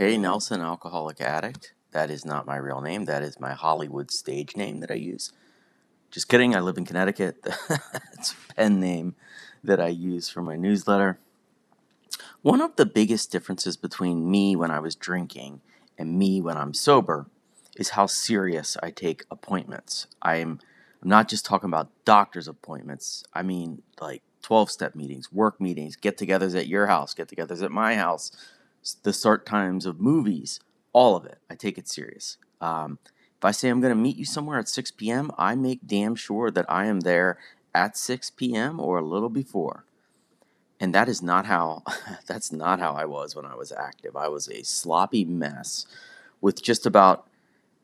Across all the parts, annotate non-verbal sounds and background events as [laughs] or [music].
Hey, Nelson, alcoholic addict. That is not my real name. That is my Hollywood stage name that I use. Just kidding. I live in Connecticut. [laughs] it's a pen name that I use for my newsletter. One of the biggest differences between me when I was drinking and me when I'm sober is how serious I take appointments. I'm, I'm not just talking about doctor's appointments. I mean, like 12 step meetings, work meetings, get togethers at your house, get togethers at my house, the start times of movies, all of it. I take it serious. Um, if I say I'm going to meet you somewhere at 6 p.m., I make damn sure that I am there at 6 p.m. or a little before. And that is not how [laughs] that's not how I was when I was active. I was a sloppy mess with just about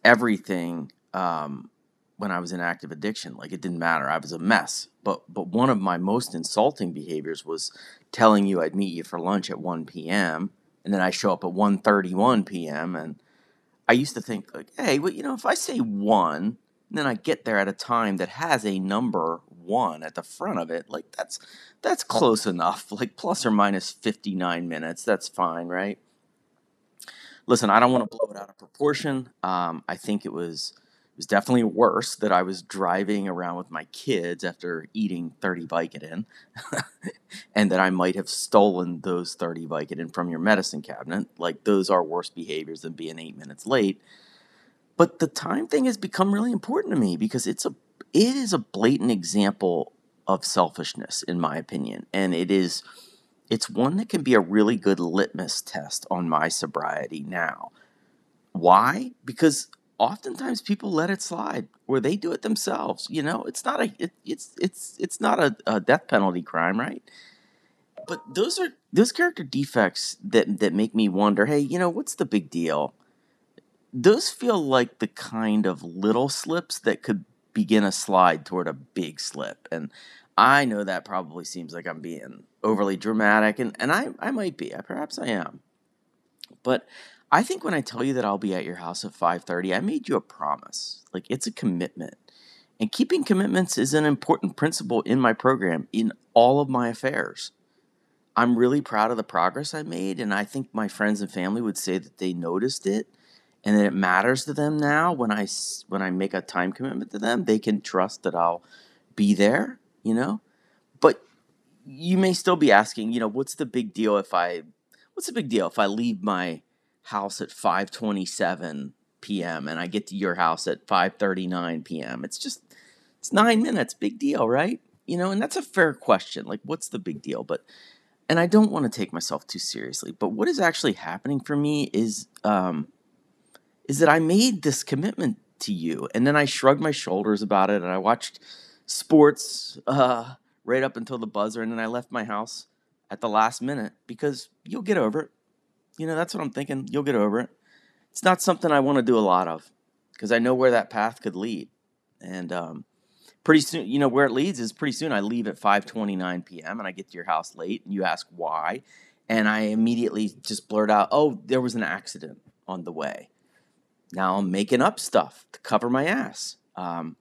everything um, when I was in active addiction. Like it didn't matter. I was a mess. But but one of my most insulting behaviors was telling you I'd meet you for lunch at 1 p.m. and then I show up at 1:31 p.m. and I used to think like, hey, well, you know, if I say 1, then I get there at a time that has a number 1 at the front of it, like that's that's close enough. [laughs] Like plus or minus 59 minutes, that's fine, right? Listen, I don't want to blow it out of proportion. Um, I think it was it was definitely worse that I was driving around with my kids after eating 30 Vicodin, [laughs] and that I might have stolen those 30 Vicodin from your medicine cabinet. Like, those are worse behaviors than being eight minutes late. But the time thing has become really important to me because it's a it is a blatant example of selfishness, in my opinion, and it is it's one that can be a really good litmus test on my sobriety now. Why? Because oftentimes people let it slide or they do it themselves you know? It's not a it, it's it's it's not a, a, death penalty crime right? But those are those character defects that that make me wonder hey you know what's the big deal? Those feel like the kind of little slips that could begin a slide toward a big slip and i know that probably seems like i'm being overly dramatic and, and I, I might be I, perhaps i am. But I think when I tell you that I'll be at your house at 5:30, I made you a promise. Like it's a commitment. And keeping commitments is an important principle in my program in all of my affairs. I'm really proud of the progress I made and I think my friends and family would say that they noticed it and that it matters to them now when I when I make a time commitment to them, they can trust that I'll be there, you know? But you may still be asking, you know, what's the big deal if I what's the big deal if I leave my house at 5:27 p.m. and I get to your house at 5:39 p.m. It's just it's 9 minutes, big deal, right? You know, and that's a fair question. Like what's the big deal? But and I don't want to take myself too seriously, but what is actually happening for me is um is that I made this commitment to you and then I shrugged my shoulders about it and I watched sports uh right up until the buzzer and then I left my house at the last minute because you'll get over it you know, that's what I'm thinking. You'll get over it. It's not something I want to do a lot of because I know where that path could lead. And um, pretty soon, you know, where it leads is pretty soon I leave at 5:29 p.m. and I get to your house late, and you ask why, and I immediately just blurt out, "Oh, there was an accident on the way." Now I'm making up stuff to cover my ass. Um,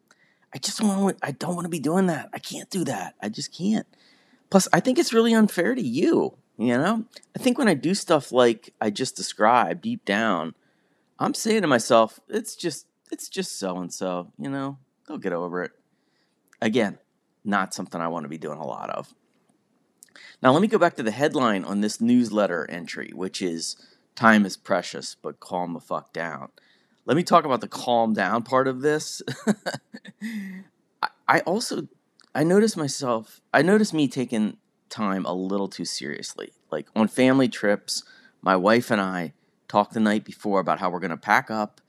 I just want. I don't want to be doing that. I can't do that. I just can't. Plus, I think it's really unfair to you. You know, I think when I do stuff like I just described deep down, I'm saying to myself, it's just it's just so and so, you know, they'll get over it. Again, not something I want to be doing a lot of. Now, let me go back to the headline on this newsletter entry, which is Time is precious, but calm the fuck down. Let me talk about the calm down part of this. [laughs] I also I noticed myself I noticed me taking time a little too seriously. Like on family trips, my wife and I talk the night before about how we're going to pack up,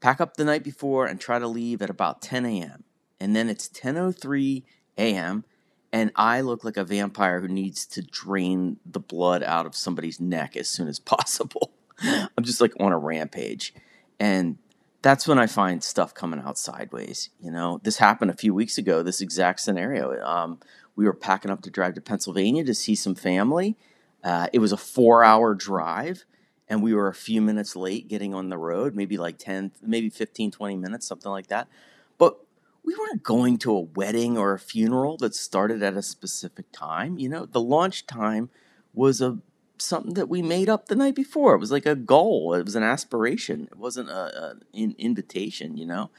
pack up the night before and try to leave at about 10 a.m. And then it's 10:03 a.m. and I look like a vampire who needs to drain the blood out of somebody's neck as soon as [laughs] possible. I'm just like on a rampage. And that's when I find stuff coming out sideways. You know, this happened a few weeks ago. This exact scenario. Um, we were packing up to drive to Pennsylvania to see some family. Uh, it was a four hour drive, and we were a few minutes late getting on the road, maybe like 10, maybe 15, 20 minutes, something like that. But we weren't going to a wedding or a funeral that started at a specific time. You know, the launch time was a something that we made up the night before. It was like a goal. It was an aspiration. It wasn't a, an invitation, you know.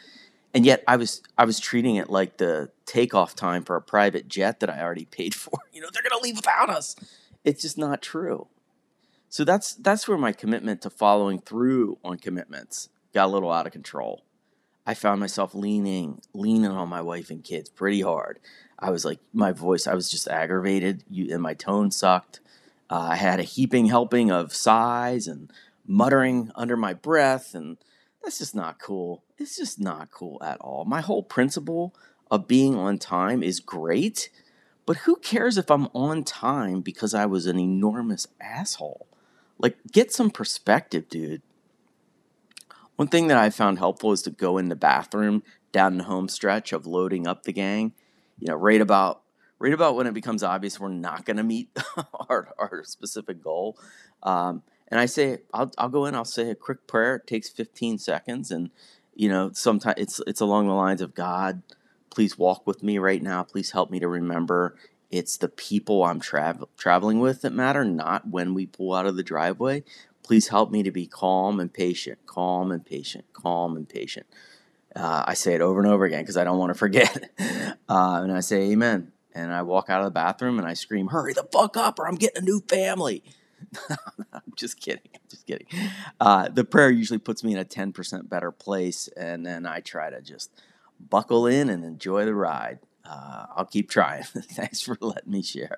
And yet, I was I was treating it like the takeoff time for a private jet that I already paid [laughs] for. You know, they're gonna leave without us. It's just not true. So that's that's where my commitment to following through on commitments got a little out of control. I found myself leaning leaning on my wife and kids pretty hard. I was like my voice, I was just aggravated, you, and my tone sucked. Uh, I had a heaping helping of sighs and muttering under my breath, and that's just not cool. It's just not cool at all. My whole principle of being on time is great, but who cares if I'm on time because I was an enormous asshole? Like, get some perspective, dude. One thing that I found helpful is to go in the bathroom down the home stretch of loading up the gang. You know, right about right about when it becomes obvious we're not going to meet [laughs] our, our specific goal. Um, and I say, I'll, I'll go in, I'll say a quick prayer. It takes 15 seconds. And, you know, sometimes it's, it's along the lines of God, please walk with me right now. Please help me to remember it's the people I'm tra- traveling with that matter, not when we pull out of the driveway. Please help me to be calm and patient, calm and patient, calm and patient. Uh, I say it over and over again because I don't want to forget. [laughs] Uh, and I say amen. And I walk out of the bathroom and I scream, hurry the fuck up or I'm getting a new family. [laughs] I'm just kidding. I'm just kidding. Uh, the prayer usually puts me in a 10% better place. And then I try to just buckle in and enjoy the ride uh, I'll keep trying. [laughs] Thanks for letting me share.